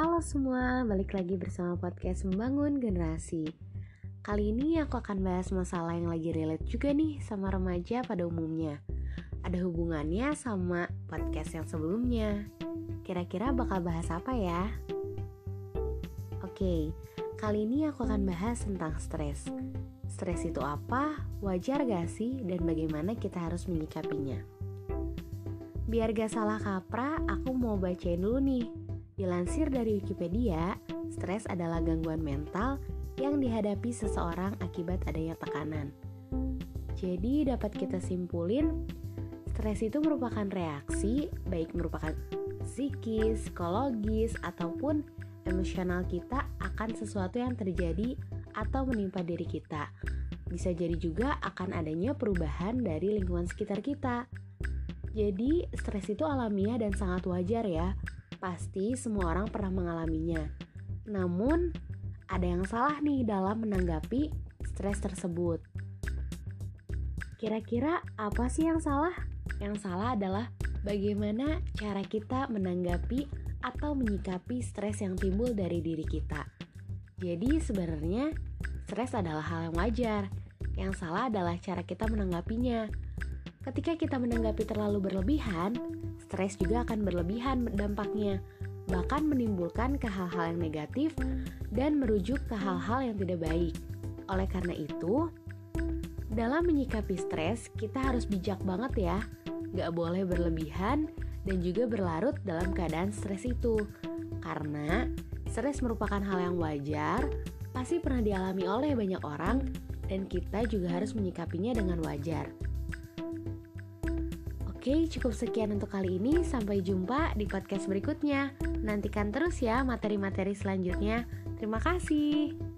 Halo semua, balik lagi bersama podcast Membangun Generasi. Kali ini aku akan bahas masalah yang lagi relate juga nih sama remaja pada umumnya. Ada hubungannya sama podcast yang sebelumnya. Kira-kira bakal bahas apa ya? Oke, kali ini aku akan bahas tentang stres. Stres itu apa? Wajar gak sih? Dan bagaimana kita harus menyikapinya? Biar gak salah kaprah, aku mau bacain dulu nih Dilansir dari Wikipedia, stres adalah gangguan mental yang dihadapi seseorang akibat adanya tekanan. Jadi dapat kita simpulin, stres itu merupakan reaksi baik merupakan psikis, psikologis, ataupun emosional kita akan sesuatu yang terjadi atau menimpa diri kita. Bisa jadi juga akan adanya perubahan dari lingkungan sekitar kita. Jadi, stres itu alamiah dan sangat wajar ya, Pasti semua orang pernah mengalaminya. Namun, ada yang salah nih dalam menanggapi stres tersebut. Kira-kira apa sih yang salah? Yang salah adalah bagaimana cara kita menanggapi atau menyikapi stres yang timbul dari diri kita. Jadi sebenarnya stres adalah hal yang wajar. Yang salah adalah cara kita menanggapinya. Ketika kita menanggapi terlalu berlebihan, stres juga akan berlebihan dampaknya, bahkan menimbulkan ke hal-hal yang negatif dan merujuk ke hal-hal yang tidak baik. Oleh karena itu, dalam menyikapi stres, kita harus bijak banget ya, gak boleh berlebihan dan juga berlarut dalam keadaan stres itu. Karena stres merupakan hal yang wajar, pasti pernah dialami oleh banyak orang, dan kita juga harus menyikapinya dengan wajar. Oke, cukup sekian untuk kali ini. Sampai jumpa di podcast berikutnya. Nantikan terus ya materi-materi selanjutnya. Terima kasih.